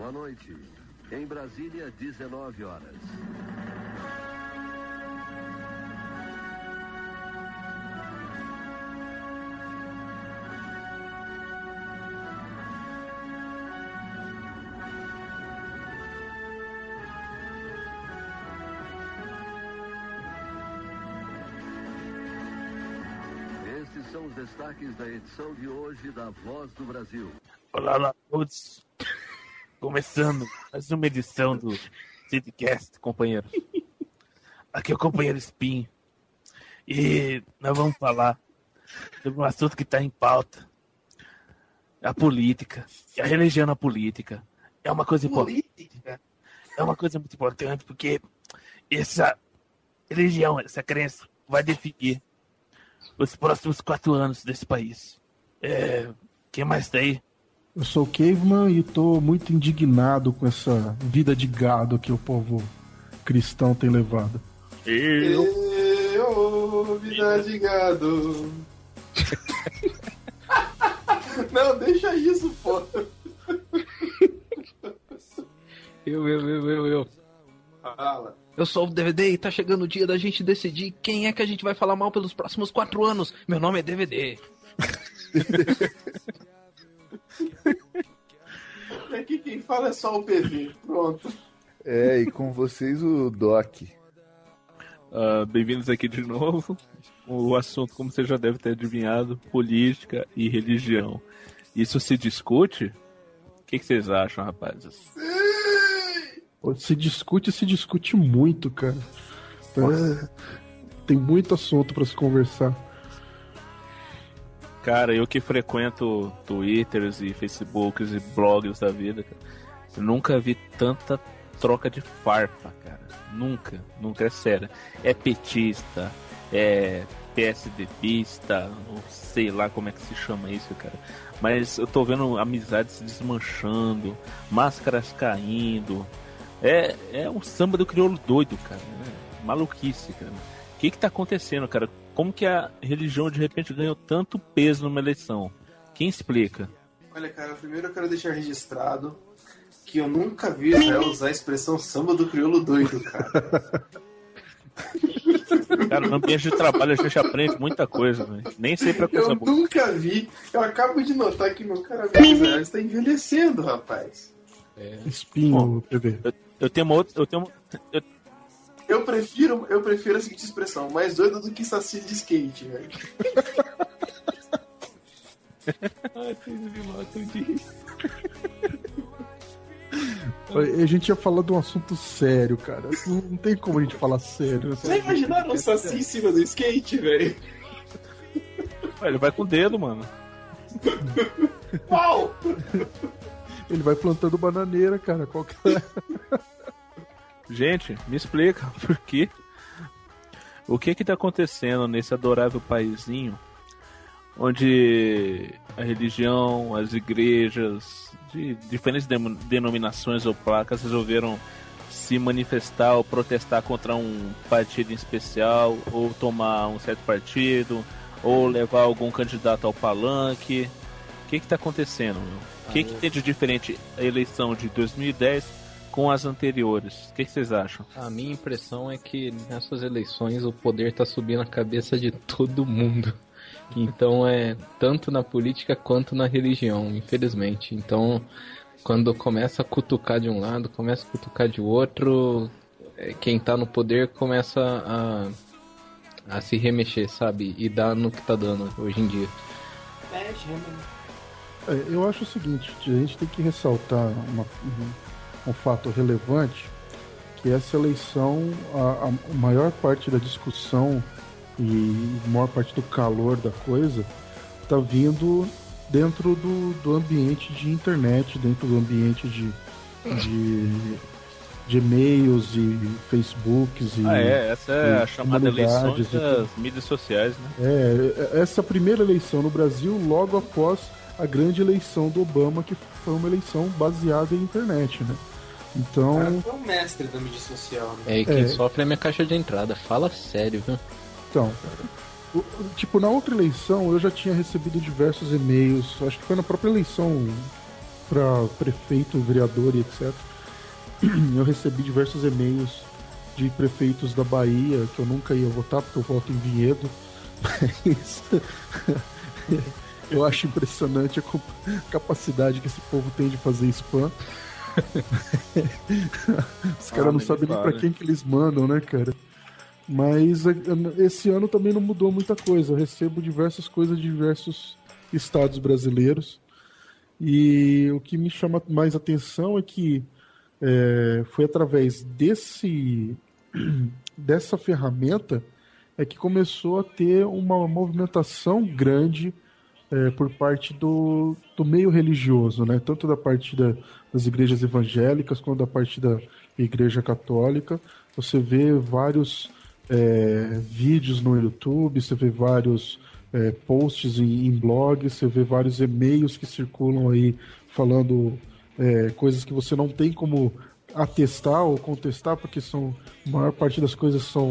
Boa noite. Em Brasília, 19 horas. Estes são os destaques da edição de hoje da Voz do Brasil. Olá, a todos. Começando mais uma edição do Cidcast, companheiros. Aqui é o companheiro Espinho. E nós vamos falar sobre um assunto que está em pauta. A política. A religião na política. É uma coisa importante. É uma coisa muito importante porque essa religião, essa crença vai definir os próximos quatro anos desse país. É, quem mais aí? Eu sou o Caveman e tô muito indignado com essa vida de gado que o povo cristão tem levado. Eu. Eu, vida de gado. Não, deixa isso, pô. Eu, eu, eu, eu, eu. Fala. Eu sou o DVD e tá chegando o dia da gente decidir quem é que a gente vai falar mal pelos próximos quatro anos. Meu nome é DVD. Aqui quem fala é só o PV. Pronto. É, e com vocês o Doc. Ah, Bem-vindos aqui de novo. O assunto, como você já deve ter adivinhado, política e religião. Isso se discute? O que, que vocês acham, rapazes? Pô, Se discute, se discute muito, cara. É, tem muito assunto pra se conversar. Cara, eu que frequento Twitters e Facebooks e blogs da vida, cara, nunca vi tanta troca de farpa, cara. Nunca, nunca, é sério. É petista, é PSDBista, não sei lá como é que se chama isso, cara. Mas eu tô vendo amizades se desmanchando, máscaras caindo. É, é um samba do crioulo doido, cara. É maluquice, cara. O que que tá acontecendo, cara? Como que a religião de repente ganhou tanto peso numa eleição? Quem explica? Olha, cara, primeiro eu quero deixar registrado que eu nunca vi Israel usar a expressão samba do crioulo doido, cara. Cara, no ambiente de trabalho a gente aprende muita coisa, velho. Nem sempre é coisa Eu boa. nunca vi. Eu acabo de notar que meu cara está envelhecendo, rapaz. Espinho, TV. Eu tenho uma outra. Eu tenho uma- eu- Eu prefiro, eu prefiro a seguinte expressão, mais doido do que saci de skate, velho. Ai, vocês me matam de A gente ia falar de um assunto sério, cara. Não, não tem como a gente falar sério. Já imaginaram um saci em cima do skate, velho? Ué, Ele vai com o dedo, mano. Pau! Ele vai plantando bananeira, cara. Qual que é? Gente, me explica por quê? O que que tá acontecendo nesse adorável paizinho onde a religião, as igrejas de diferentes denominações ou placas resolveram se manifestar ou protestar contra um partido em especial ou tomar um certo partido ou levar algum candidato ao palanque? O que que tá acontecendo? O que que tem de diferente a eleição de 2010 com as anteriores? O que, que vocês acham? A minha impressão é que nessas eleições o poder tá subindo a cabeça de todo mundo. Então é tanto na política quanto na religião, infelizmente. Então, quando começa a cutucar de um lado, começa a cutucar de outro, é, quem tá no poder começa a, a se remexer, sabe? E dar no que tá dando hoje em dia. É, eu acho o seguinte, a gente tem que ressaltar uma- um, fato relevante, que essa eleição, a, a maior parte da discussão e a maior parte do calor da coisa está vindo dentro do, do ambiente de internet, dentro do ambiente de, de, de e-mails e Facebooks e Ah, é, essa é a chamada eleição e das mídias sociais, né? É, essa primeira eleição no Brasil, logo após a grande eleição do Obama, que foi uma eleição baseada em internet, né? O Então, cara foi um mestre da mídia social, né? É, e quem É. sofre é a minha caixa de entrada. Fala sério, viu? então, o- tipo, na outra eleição eu já tinha recebido diversos e-mails, acho que foi na própria eleição para prefeito, vereador e etc. Eu recebi diversos e-mails de prefeitos da Bahia que eu nunca ia votar porque eu voto em Vinhedo. Mas eu acho impressionante a capacidade que esse povo tem de fazer spam. Os caras Ah, não sabem nem fale. quem que eles mandam, né, cara? Mas eh, esse ano também não mudou muita coisa. Eu recebo diversas coisas de diversos estados brasileiros. E o que me chama mais atenção é que eh, foi através desse dessa ferramenta é que começou a ter uma movimentação grande eh, por parte do, do meio religioso, né? Tanto da parte da- das igrejas evangélicas quanto da parte da igreja católica. Você vê vários eh, vídeos no YouTube, você vê vários eh, posts em, em blogs, você vê vários e-mails que circulam aí falando eh, coisas que você não tem como atestar ou contestar, porque são a maior parte das coisas são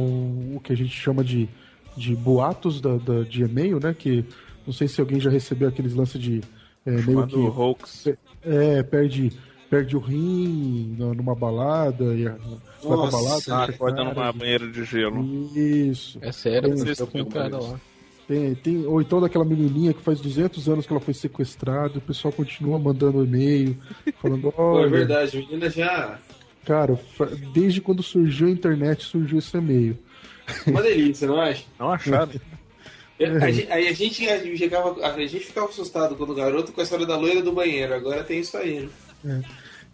o que a gente chama de, de boatos da, da- de e-mail, né? Que não sei se alguém já recebeu aqueles lances de é, meio que hoax. é, perde, perde o rim numa balada e a- vai pra Nossa, balada. Ah, acorda numa banheira de gelo. Isso. É sério, Tem- aconteceu com um cara lá. Tem, tem, ou então daquela menininha que faz 200 anos que ela foi sequestrada, o pessoal continua mandando e-mail, falando: Pô, é olha, verdade, a menina já. cara, desde quando surgiu a internet surgiu esse e-mail. Uma delícia, não acha? Não acharam? A a gente, chegava, a gente ficava assustado quando garoto com a história da loira do banheiro. Agora tem isso aí, né?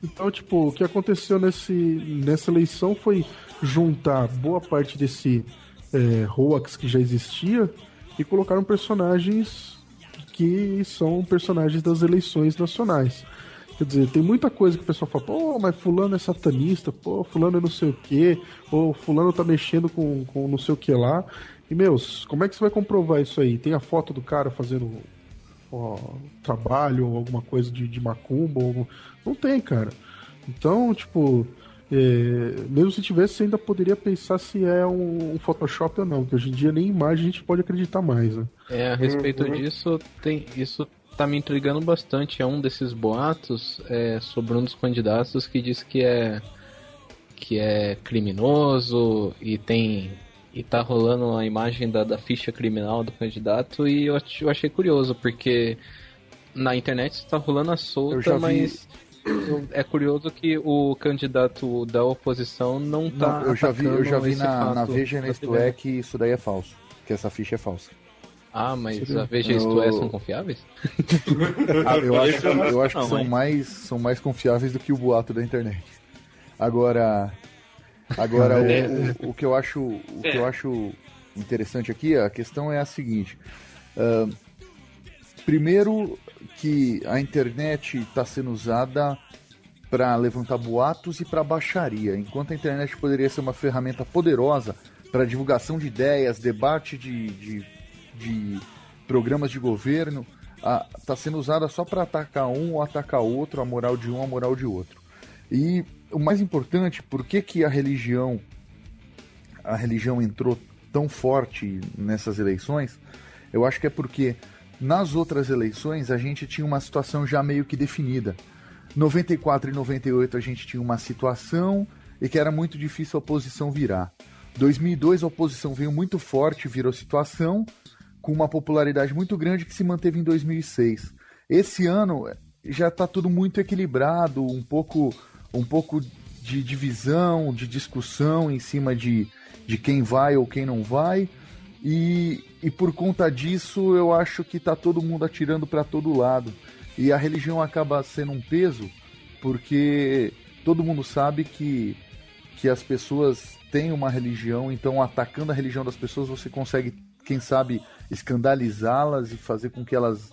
Então, tipo, o que aconteceu nesse, nessa eleição foi juntar boa parte desse é, hoax que já existia e colocaram personagens que são personagens das eleições nacionais. Quer dizer, tem muita coisa que o pessoal fala, pô, mas fulano é satanista, pô, fulano é não sei o quê, ou fulano tá mexendo com, com não sei o que lá. E, meus, como é que você vai comprovar isso aí? Tem a foto do cara fazendo ó, trabalho ou alguma coisa de, de macumba? Ou... Não tem, cara. Então, tipo, é, mesmo se tivesse, você ainda poderia pensar se é um, um Photoshop ou não, porque hoje em dia nem imagem a gente pode acreditar mais, né? É, a respeito Uhum. disso, tem, isso tá me intrigando bastante. É um desses boatos é, sobre um dos candidatos que diz que é que é criminoso e tem e tá rolando a imagem da, da ficha criminal do candidato e eu, eu achei curioso porque na internet está rolando a solta, mas é curioso que o candidato da oposição não tá Não, eu já vi, eu já vi na, na Veja e Isto É que isso daí é falso. Que essa ficha é falsa. Ah, mas Seria- a Veja e Isto É são confiáveis? Ah, eu acho, eu acho que Não, são mais, são mais confiáveis do que o boato da internet. Agora, agora É. o, o, o que eu acho, o que eu acho interessante aqui, a questão é a seguinte. ah, primeiro que a internet está sendo usada para levantar boatos e para baixaria, enquanto a internet poderia ser uma ferramenta poderosa para divulgação de ideias, debate de, de, de programas de governo, está sendo usada só para atacar um ou atacar outro, a moral de um, a moral de outro. E o mais importante, por que, que a religião a religião entrou tão forte nessas eleições? Eu acho que é porque nas outras eleições a gente tinha uma situação já meio que definida. 94 e 98 a gente tinha uma situação e que era muito difícil a oposição virar. 2002 a oposição veio muito forte, virou situação, com uma popularidade muito grande que se manteve em 2006. Esse ano já está tudo muito equilibrado, um pouco, um pouco de divisão, de discussão em cima de, de quem vai ou quem não vai. E, e por conta disso, eu acho que está todo mundo atirando para todo lado. E a religião acaba sendo um peso, porque todo mundo sabe que, que as pessoas têm uma religião, então atacando a religião das pessoas você consegue, quem sabe, escandalizá-las e fazer com que elas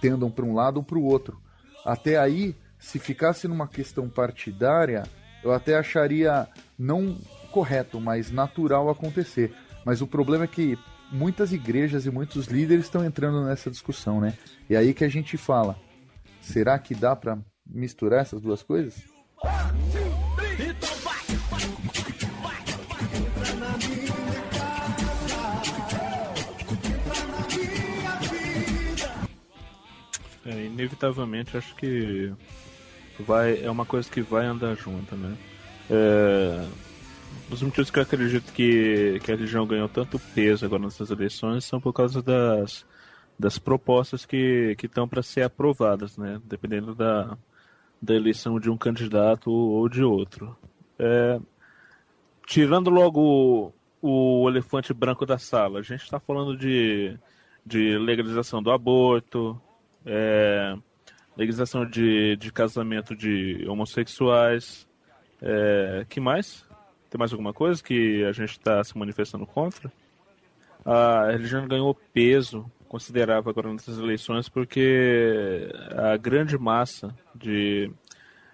tendam para um lado ou para o outro. Até aí, se ficasse numa questão partidária, eu até acharia não correto, mas natural acontecer. Mas o problema é que muitas igrejas e muitos líderes estão entrando nessa discussão, né? E aí que a gente fala, será que dá para misturar essas duas coisas? É, inevitavelmente, acho que Vai, é uma coisa que vai andar junto, né? É, os motivos que eu acredito que, que a religião ganhou tanto peso agora nessas eleições são por causa das, das propostas que estão para ser aprovadas, né? Dependendo da, da eleição de um candidato ou de outro. É, tirando logo o, o, elefante branco da sala, a gente está falando de, de legalização do aborto, é, legalização de, de casamento de homossexuais. É, que mais? Tem mais alguma coisa que a gente está se manifestando contra? A religião ganhou peso considerável agora nessas eleições porque a grande massa de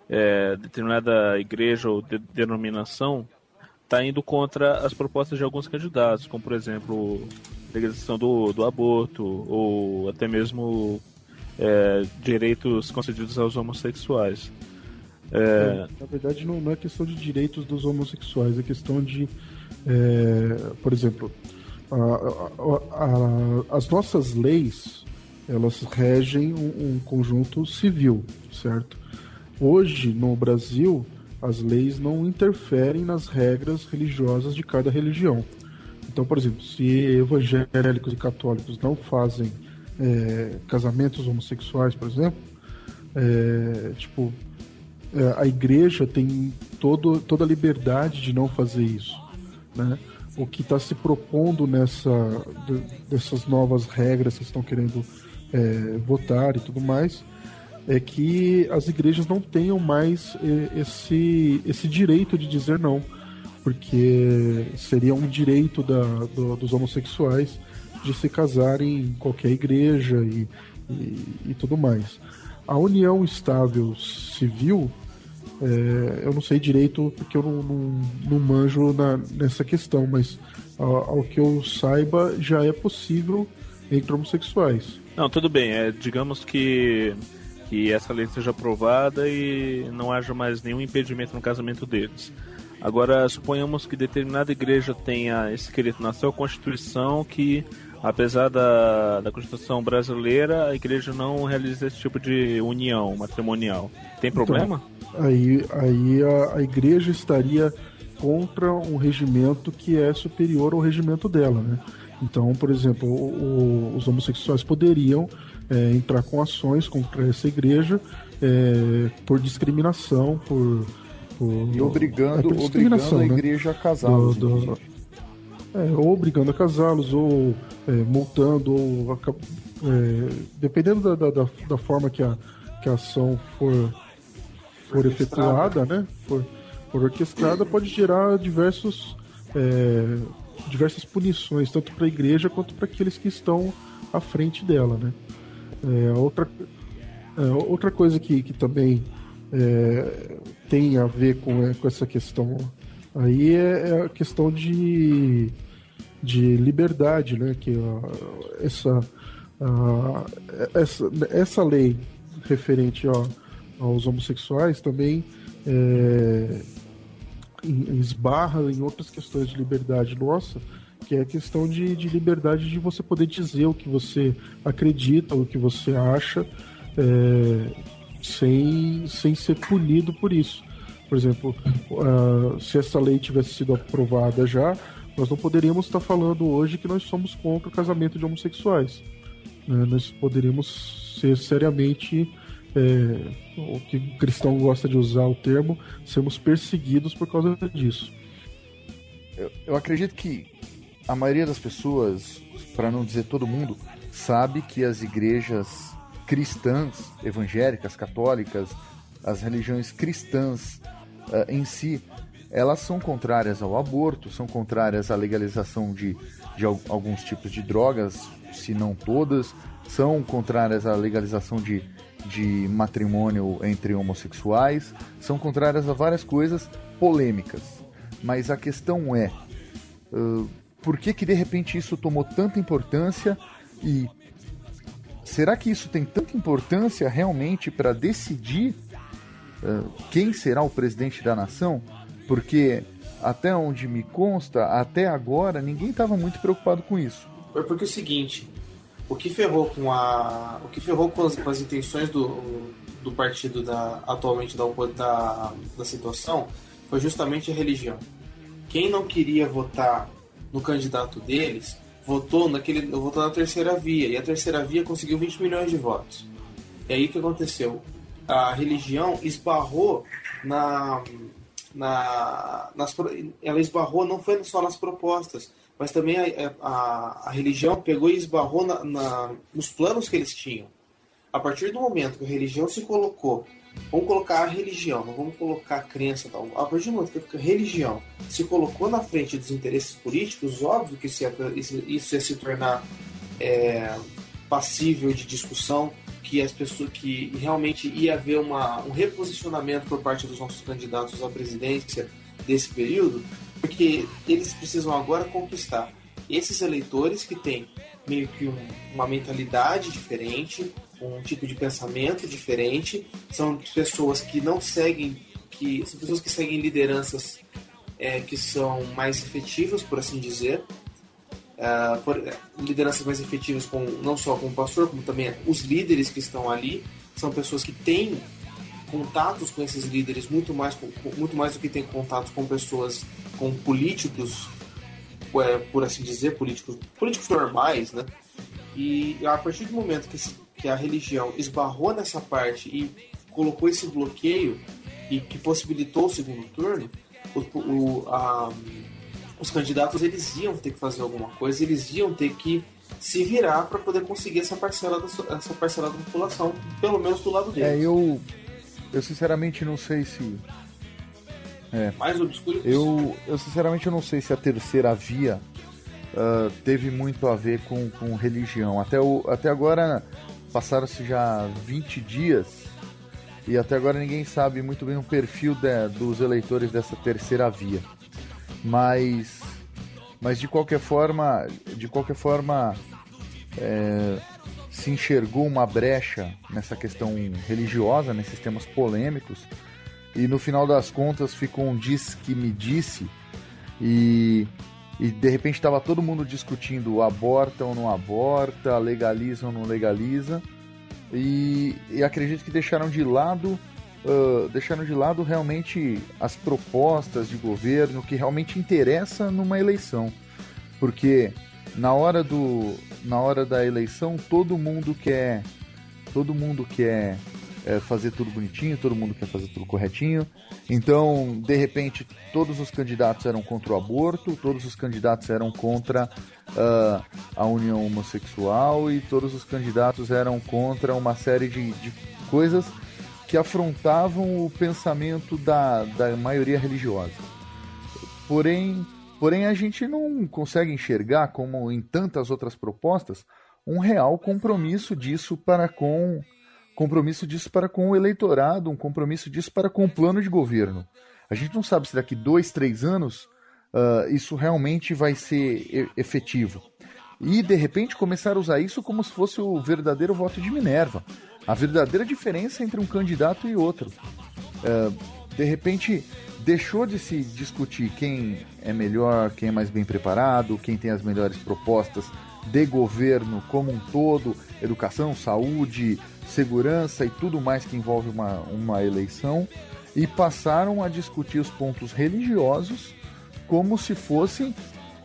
é, determinada igreja ou de, denominação está indo contra as propostas de alguns candidatos, como por exemplo legalização do, do aborto ou até mesmo é, direitos concedidos aos homossexuais. É... Na verdade, não, não, é questão de direitos dos homossexuais, é questão de, é, por exemplo, a, a, a, as nossas leis elas regem um, um, conjunto civil, certo? Hoje, no Brasil, as leis não interferem nas regras religiosas de cada religião. Então, por exemplo, se evangélicos e católicos não fazem é, casamentos homossexuais, por exemplo, é, tipo, é, a igreja tem todo, toda a liberdade de não fazer isso, né? O que está se propondo nessa dessas novas regras que estão querendo é, votar e tudo mais é que as igrejas não tenham mais é, esse, esse direito de dizer não, porque seria um direito da, do, dos homossexuais de se casarem em qualquer igreja e, e, e tudo mais. A união estável civil, é, eu não sei direito porque eu não, não, não manjo na, nessa questão, mas ao, ao, que eu saiba já é possível entre homossexuais. Não, tudo bem. É, digamos que, que essa lei seja aprovada e não haja mais nenhum impedimento no casamento deles. Agora, suponhamos que determinada igreja tenha escrito na sua Constituição que apesar da, da Constituição brasileira, a igreja não realiza esse tipo de união matrimonial. Tem então, problema? Então, aí aí a, a igreja estaria contra um regimento que é superior ao regimento dela, né? Então, por exemplo, o, o, os homossexuais poderiam é, entrar com ações contra essa igreja é, por discriminação, por, por e obrigando, é, obrigando a né? igreja a casar. Do, do, é, ou obrigando a casá-los, ou é, multando, ou é, dependendo da, da, da, forma que a, que a ação for, for efetuada, né? For, for orquestrada, pode gerar diversos, é, diversas punições, tanto para a igreja quanto para aqueles que estão à frente dela, né? É, outra, é, outra coisa que, que também tem a ver com, com essa questão Aí é, é a questão de, de liberdade, né? Que essa, essa, essa lei referente ó, aos homossexuais também é, esbarra em outras questões de liberdade nossa, que é a questão de, de liberdade de você poder dizer o que você acredita, o que você acha, é, sem, sem ser punido por isso. Por exemplo, uh, se essa lei tivesse sido aprovada já, nós não poderíamos estar falando hoje que nós somos contra o casamento de homossexuais. Né? Nós poderíamos ser seriamente, é, o que o cristão gosta de usar o termo, sermos perseguidos por causa disso. Eu, eu acredito que a maioria das pessoas, para não dizer todo mundo, sabe que as igrejas cristãs, evangélicas, católicas, as religiões cristãs uh, em si, elas são contrárias ao aborto, são contrárias à legalização de, de alguns tipos de drogas, se não todas, são contrárias à legalização de, de matrimônio entre homossexuais, são contrárias a várias coisas polêmicas. Mas a questão é, uh, por que que de repente isso tomou tanta importância e será que isso tem tanta importância realmente para decidir ah, quem será o presidente da nação, porque até onde me consta, até agora, ninguém estava muito preocupado com isso. É porque é o seguinte, O que ferrou com a, o que ferrou com as, com as intenções do, do partido da, atualmente da, da, da situação foi justamente a religião. Quem não queria votar no candidato deles votou naquele votou na terceira via e a terceira via conseguiu 20 milhões de votos. E aí o que aconteceu? A religião esbarrou na, na nas, ela esbarrou não foi só nas propostas, mas também a, a, a religião pegou e esbarrou na, na, nos planos que eles tinham. A partir do momento que a religião se colocou, vamos colocar a religião, não vamos colocar a crença tal. A partir do momento que a religião se colocou na frente dos interesses políticos, óbvio que isso ia, isso ia se tornar é, passível de discussão, que as pessoas que realmente ia haver uma, um reposicionamento por parte dos nossos candidatos à presidência desse período, porque eles precisam agora conquistar esses eleitores que têm meio que um, uma mentalidade diferente, um tipo de pensamento diferente, são pessoas que não seguem, que são pessoas que seguem lideranças é, que são mais efetivas, por assim dizer, uh, por, lideranças mais efetivas com, não só com o pastor, como também os líderes que estão ali, são pessoas que têm contatos com esses líderes muito mais, muito mais do que têm contatos com pessoas, com políticos, é, por assim dizer, políticos, políticos normais, né? E a partir do momento que, que a religião esbarrou nessa parte e colocou esse bloqueio e que possibilitou o segundo turno, o, o, a, os candidatos eles iam ter que fazer alguma coisa, eles iam ter que se virar para poder conseguir essa parcela, da, essa parcela da população, pelo menos do lado deles. É, eu, eu sinceramente não sei se. É, Mais obscuro eu, eu sinceramente não sei se a terceira via uh, teve muito a ver com, com religião. Até, o, até agora passaram-se já 20 dias e até agora ninguém sabe muito bem o perfil de, dos eleitores dessa terceira via mas mas de qualquer forma de qualquer forma é, se enxergou uma brecha nessa questão religiosa nesses temas polêmicos e no final das contas ficou um diz que me disse e e de repente estava todo mundo discutindo aborta ou não aborta, legaliza ou não legaliza e, e acredito que deixaram de lado uh, deixando de lado realmente as propostas de governo que realmente interessa numa eleição. Porque na hora, do, na hora da eleição todo mundo quer todo mundo quer é, fazer tudo bonitinho, todo mundo quer fazer tudo corretinho. Então, de repente, todos os candidatos eram contra o aborto, todos os candidatos eram contra uh, a união homossexual e todos os candidatos eram contra uma série de, de coisas que afrontavam o pensamento da, da maioria religiosa. Porém, porém, a gente não consegue enxergar, como em tantas outras propostas, um real compromisso disso para com compromisso disso para com o eleitorado, um compromisso disso para com o plano de governo. A gente não sabe se daqui dois, três anos uh, isso realmente vai ser efetivo. E de repente começar a usar isso como se fosse o verdadeiro voto de Minerva a verdadeira diferença entre um candidato e outro. É, de repente, deixou de se discutir quem é melhor, quem é mais bem preparado, quem tem as melhores propostas de governo como um todo, educação, saúde, segurança e tudo mais que envolve uma, uma eleição, e passaram a discutir os pontos religiosos como se fossem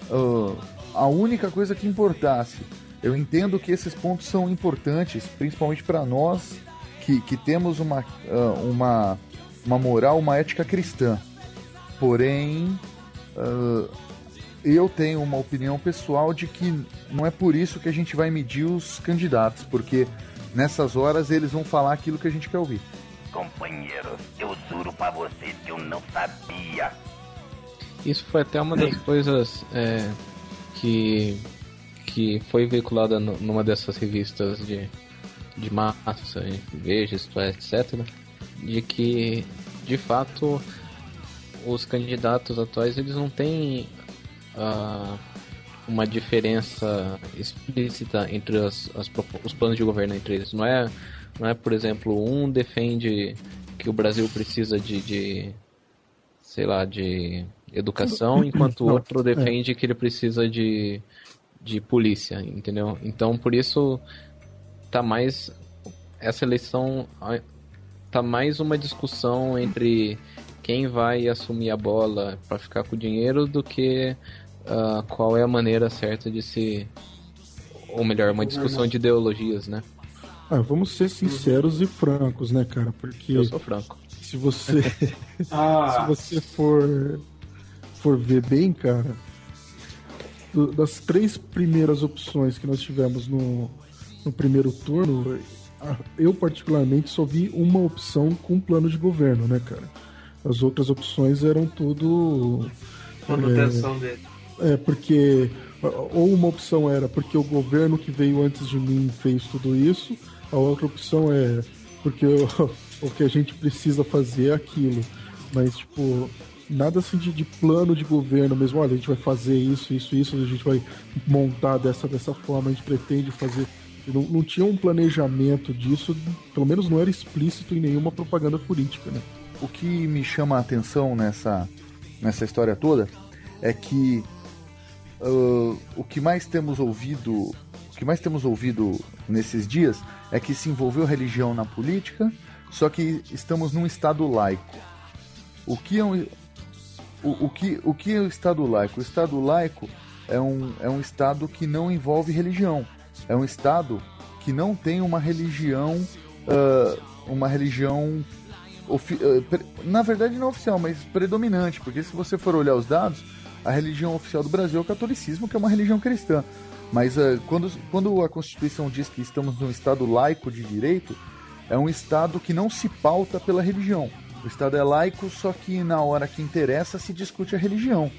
uh, a única coisa que importasse. Eu entendo que esses pontos são importantes, principalmente para nós que, que temos uma, uh, uma, uma moral, uma ética cristã. Porém, uh, eu tenho uma opinião pessoal de que não é por isso que a gente vai medir os candidatos, porque nessas horas eles vão falar aquilo que a gente quer ouvir. Companheiros, eu juro para vocês que eu não sabia. Isso foi até uma das coisas é, que que foi veiculada numa dessas revistas de, de massa, Veja, etc., de que, de fato, os candidatos atuais eles não têm uh, uma diferença explícita entre as, as, os planos de governo entre eles. Não é, não é, por exemplo, um defende que o Brasil precisa de, de sei lá, de educação, enquanto o outro defende que ele precisa de de polícia, entendeu? Então por isso tá mais essa eleição tá mais uma discussão entre quem vai assumir a bola para ficar com o dinheiro do que uh, qual é a maneira certa de se ou melhor, uma discussão de ideologias, né? Ah, vamos ser sinceros e francos, né, cara? Porque eu sou franco. Se você ah. se você for for ver bem, cara, das três primeiras opções que nós tivemos no, no primeiro turno, eu particularmente só vi uma opção com plano de governo, né, cara? As outras opções eram tudo. Manutenção é, dele. É, porque. Ou uma opção era porque o governo que veio antes de mim fez tudo isso, a outra opção é porque o que a gente precisa fazer é aquilo. Mas, tipo, nada assim de, de, plano de governo mesmo. Olha, a gente vai fazer isso, isso, isso, a gente vai montar dessa, dessa forma, a gente pretende fazer não, não tinha um planejamento disso, pelo menos não era explícito em nenhuma propaganda política, né? O que me chama a atenção nessa, nessa história toda é que uh, o que mais temos ouvido o que mais temos ouvido nesses dias é que se envolveu religião na política, só que estamos num estado laico. O que é um, o, o, que, o que é o Estado laico? O Estado laico é um, é um Estado que não envolve religião é um estado que não tem uma religião, uh, uma religião uh, na verdade não oficial, mas predominante, porque se você for olhar os dados, a religião oficial do Brasil é o catolicismo, que é uma religião cristã. Mas uh, quando, quando a Constituição diz que estamos num Estado laico de direito, é um Estado que não se pauta pela religião. O Estado é laico, só que na hora que interessa se discute a religião.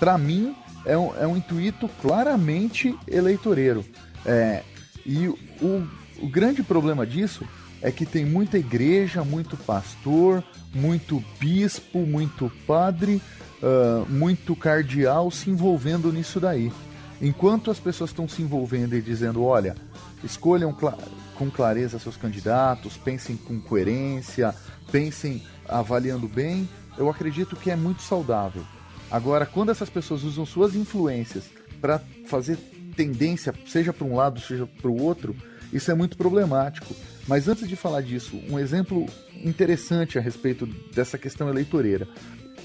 Para mim, é um, é um intuito claramente eleitoreiro. É, e o, o grande problema disso é que tem muita igreja, muito pastor, muito bispo, muito padre, uh, muito cardeal se envolvendo nisso daí. Enquanto as pessoas estão se envolvendo e dizendo, olha, escolham cl com clareza seus candidatos, pensem com coerência, pensem avaliando bem, eu acredito que é muito saudável. Agora, quando essas pessoas usam suas influências para fazer tendência, seja para um lado, seja para o outro, isso é muito problemático. Mas antes de falar disso, um exemplo interessante a respeito dessa questão eleitoreira.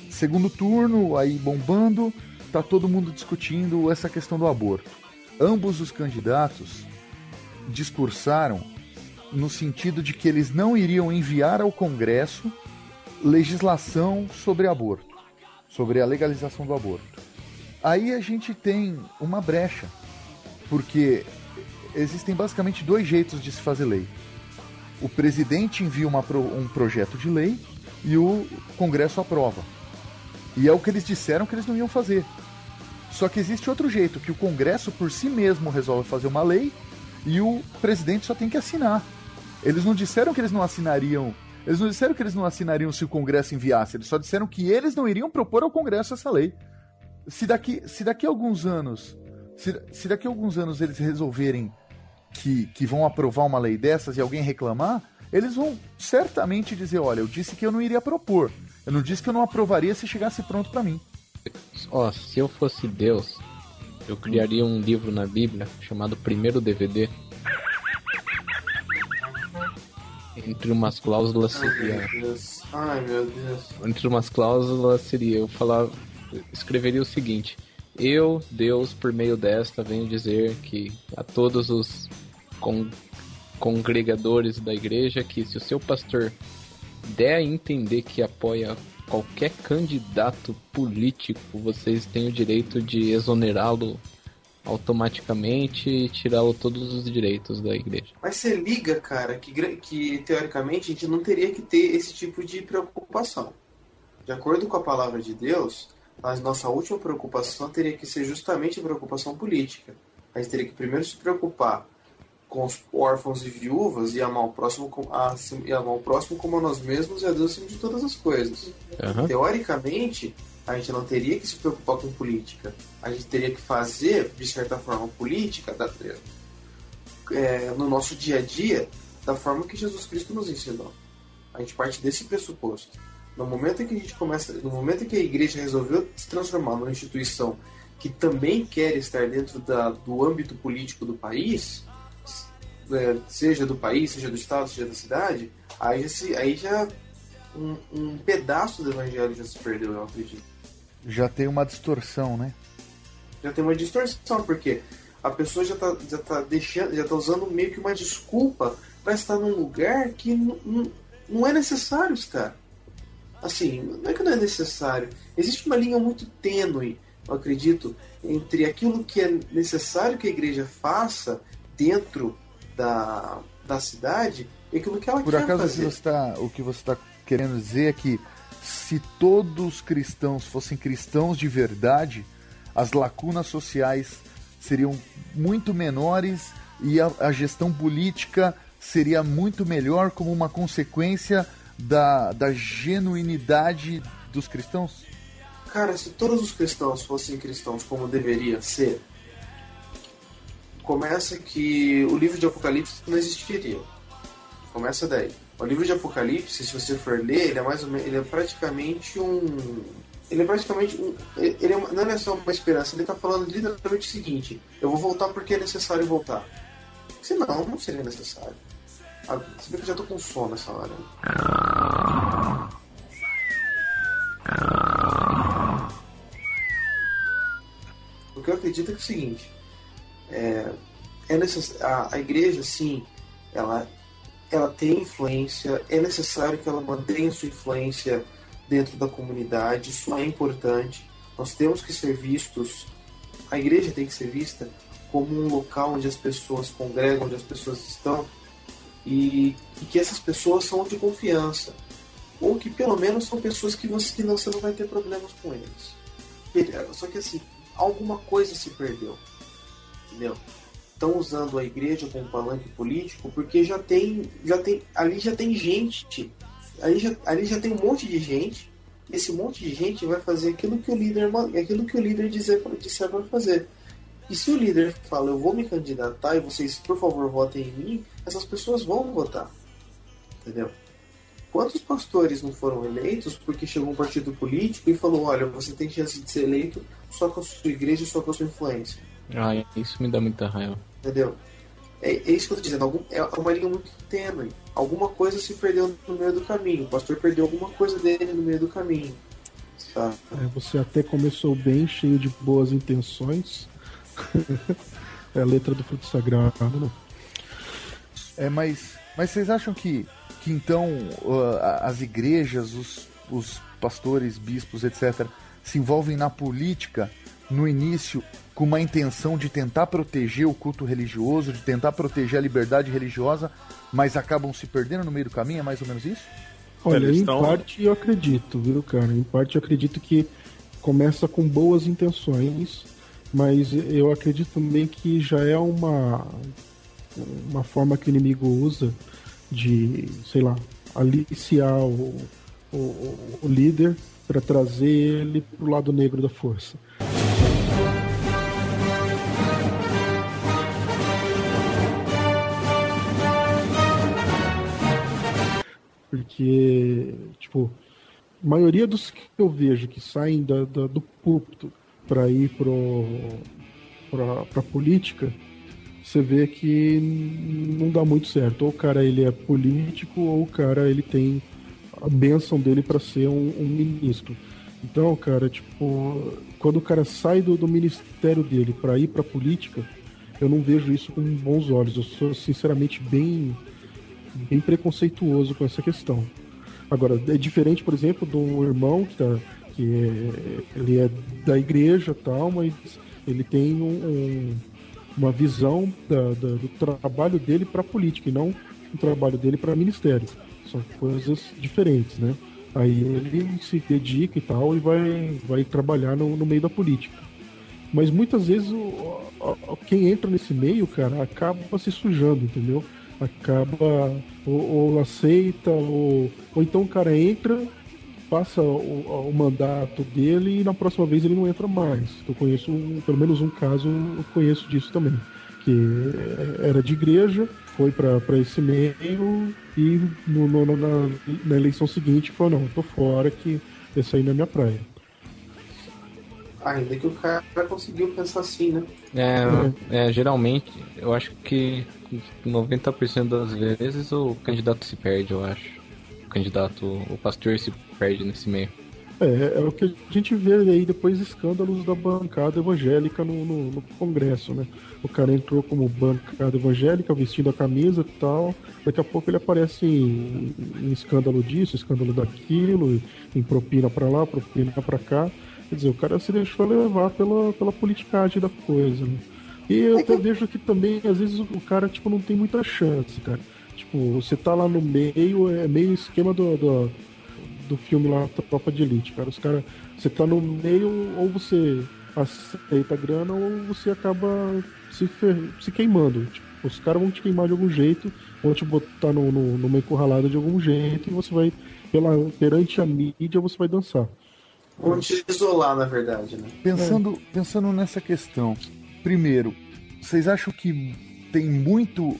Segundo turno, aí bombando, tá todo mundo discutindo essa questão do aborto. Ambos os candidatos discursaram no sentido de que eles não iriam enviar ao Congresso legislação sobre aborto, sobre a legalização do aborto. Aí a gente tem uma brecha porque existem basicamente dois jeitos de se fazer lei. O presidente envia uma, um projeto de lei e o Congresso aprova. E é o que eles disseram que eles não iam fazer. Só que existe outro jeito, que o Congresso por si mesmo resolve fazer uma lei e o presidente só tem que assinar. Eles não disseram que eles não assinariam. Eles não disseram que eles não assinariam se o Congresso enviasse, eles só disseram que eles não iriam propor ao Congresso essa lei. Se daqui, se daqui a alguns anos se, se daqui a alguns anos eles resolverem que, que vão aprovar uma lei dessas e alguém reclamar, eles vão certamente dizer: olha, eu disse que eu não iria propor. Eu não disse que eu não aprovaria se chegasse pronto para mim. Ó, oh, se eu fosse Deus, eu criaria um livro na Bíblia chamado Primeiro DVD. Entre umas cláusulas seria. Ai meu Deus. Entre umas cláusulas seria eu falar. Escreveria o seguinte: eu, Deus, por meio desta, venho dizer que a todos os con congregadores da igreja que se o seu pastor der a entender que apoia qualquer candidato político, vocês têm o direito de exonerá-lo automaticamente e tirá-lo todos os direitos da igreja. Mas você liga, cara, que, que teoricamente a gente não teria que ter esse tipo de preocupação. De acordo com a palavra de Deus, mas nossa última preocupação teria que ser justamente a preocupação política. A gente teria que primeiro se preocupar com os órfãos e viúvas e amar o próximo, a, e amar o próximo como a nós mesmos e a Deus acima de todas as coisas. Uhum. Teoricamente, a gente não teria que se preocupar com política. A gente teria que fazer, de certa forma, política da, é, no nosso dia a dia da forma que Jesus Cristo nos ensinou. A gente parte desse pressuposto. No momento em que a gente começa, no momento em que a igreja resolveu se transformar numa instituição que também quer estar dentro da, do âmbito político do país, seja do país, seja do estado, seja da cidade, aí, se, aí já um, um pedaço do evangelho já se perdeu, eu acredito. Já tem uma distorção, né? Já tem uma distorção, porque a pessoa já está já tá deixando, já tá usando meio que uma desculpa para estar num lugar que não é necessário estar. Assim, não é que não é necessário. Existe uma linha muito tênue, eu acredito, entre aquilo que é necessário que a igreja faça dentro da, da cidade e aquilo que ela Por quer acaso, fazer. Você tá, o que você está querendo dizer é que se todos os cristãos fossem cristãos de verdade, as lacunas sociais seriam muito menores e a, a gestão política seria muito melhor como uma consequência da, da genuinidade dos cristãos? Cara, se todos os cristãos fossem cristãos como deveria ser, começa que o livro de Apocalipse não existiria. Começa daí. O livro de Apocalipse, se você for ler, ele é mais menos, ele é praticamente um ele é praticamente um, ele é, não é só uma esperança, ele está falando literalmente o seguinte: eu vou voltar porque é necessário voltar. Senão, não seria necessário. Ah, se bem que eu já tô com sono nessa hora. O que eu acredito é, é o seguinte: é, é necess... a, a igreja, sim, ela, ela tem influência, é necessário que ela mantenha sua influência dentro da comunidade, isso é importante. Nós temos que ser vistos, a igreja tem que ser vista como um local onde as pessoas congregam, onde as pessoas estão e, e que essas pessoas são de confiança ou que pelo menos são pessoas que você, que não, você não vai ter problemas com eles. Só que assim, alguma coisa se perdeu. Entendeu? Estão usando a igreja como palanque político porque já tem, já tem, ali já tem gente, ali já, ali já tem um monte de gente. Esse monte de gente vai fazer aquilo que o líder, aquilo que o líder dizer, disser para fazer. E se o líder fala, eu vou me candidatar e vocês, por favor, votem em mim, essas pessoas vão votar. Entendeu? Quantos pastores não foram eleitos porque chegou um partido político e falou: olha, você tem chance de ser eleito só com a sua igreja e só com a sua influência? Ah, isso me dá muita raiva. Entendeu? É, é isso que eu tô dizendo. Algum, é uma linha muito tênue. Alguma coisa se perdeu no meio do caminho. O pastor perdeu alguma coisa dele no meio do caminho. Tá? É, você até começou bem, cheio de boas intenções. é a letra do fruto sagrado, né? É, mas, mas vocês acham que, que então uh, as igrejas, os, os pastores, bispos, etc., se envolvem na política no início com uma intenção de tentar proteger o culto religioso, de tentar proteger a liberdade religiosa, mas acabam se perdendo no meio do caminho? É mais ou menos isso? Olha, em estão... parte eu acredito, viu, cara? Em parte eu acredito que começa com boas intenções, mas eu acredito também que já é uma uma forma que o inimigo usa de, sei lá, aliciar o, o, o líder para trazer ele pro lado negro da força. Porque, tipo, a maioria dos que eu vejo que saem da, da, do púlpito para ir pro, pra, pra política, você vê que não dá muito certo. Ou o cara ele é político, ou o cara ele tem a benção dele para ser um, um, ministro. Então, cara, tipo, quando o cara sai do, do ministério dele para ir para política, eu não vejo isso com bons olhos. Eu sou sinceramente bem, bem preconceituoso com essa questão. Agora, é diferente, por exemplo, de um irmão que, tá, que é, ele é da igreja tal, mas ele tem um, um uma visão da, da, do trabalho dele para política e não o trabalho dele para ministério. São coisas diferentes, né? Aí ele se dedica e tal e vai, vai trabalhar no, no meio da política. Mas muitas vezes o, o, quem entra nesse meio, cara, acaba se sujando, entendeu? Acaba ou, ou aceita, ou, ou então o cara entra, passa o, o, mandato dele e na próxima vez ele não entra mais. Eu conheço pelo menos um caso, eu conheço disso também. Que era de igreja, foi para esse meio e no, no, na, na, eleição seguinte falou, não, tô fora que esse aí não é minha praia. Ainda que o cara conseguiu pensar assim, né? É, é, geralmente, eu acho que 90% das vezes o candidato se perde, eu acho. O candidato, o pastor se perde nesse meio. É, é o que a gente vê aí depois escândalos da bancada evangélica no, no, no, Congresso, né? O cara entrou como bancada evangélica, vestindo a camisa e tal. Daqui a pouco ele aparece em, em escândalo disso, escândalo daquilo, em propina pra lá, propina pra cá. Quer dizer, o cara se deixou levar pela, pela politicagem da coisa, né? E eu até vejo que também, às vezes, o cara, tipo, não tem muita chance, cara. Tipo, você tá lá no meio, é meio esquema do, do do filme lá, Tropa de Elite, cara. Os caras. Você tá no meio, ou você aceita a grana, ou você acaba se, fer... se queimando. Tipo, os caras vão te queimar de algum jeito, vão te botar no, no, numa encurralada de algum jeito, e você vai, pela, perante a mídia, você vai dançar. Vão te isolar, na verdade, né? Pensando, é. pensando nessa questão, primeiro, vocês acham que tem muito,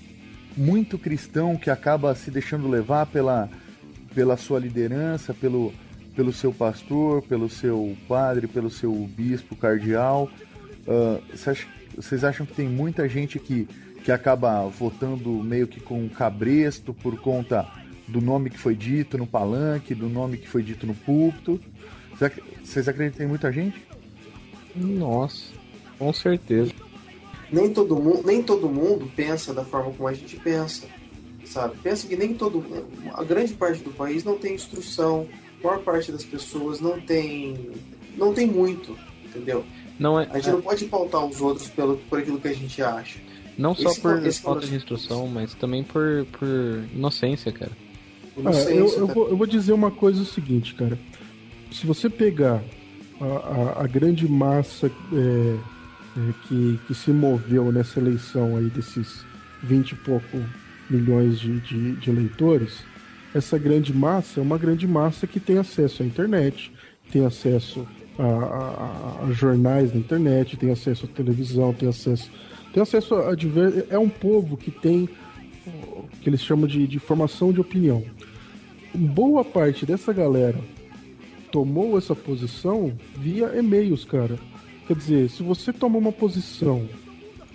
muito cristão que acaba se deixando levar pela pela sua liderança, pelo, pelo seu pastor, pelo seu padre, pelo seu bispo cardeal. Uh, vocês acham que tem muita gente que, que acaba votando meio que com cabresto por conta do nome que foi dito no palanque, do nome que foi dito no púlpito? Vocês acreditam que tem muita gente? Nossa, com certeza. Nem todo, mundo, nem todo mundo pensa da forma como a gente pensa sabe? Pensa que nem todo, a grande parte do país não tem instrução, a maior parte das pessoas não tem, não tem muito, entendeu? Não é, a gente é... não pode pautar os outros pelo, por aquilo que a gente acha. Não só esse, por esse falta de instrução, mas também por, por inocência, cara. Inocência, eu, eu, vou, eu vou dizer uma coisa o seguinte, cara. Se você pegar a, a, a grande massa é, é, que, que se moveu nessa eleição aí desses 20 e pouco milhões de, de, de eleitores, essa grande massa é uma grande massa que tem acesso à internet, tem acesso a, a, a, jornais na internet, tem acesso à televisão, tem acesso, tem acesso a. É um povo que tem que eles chamam de, de formação de opinião. Boa parte dessa galera tomou essa posição via e-mails, cara. Quer dizer, se você toma uma posição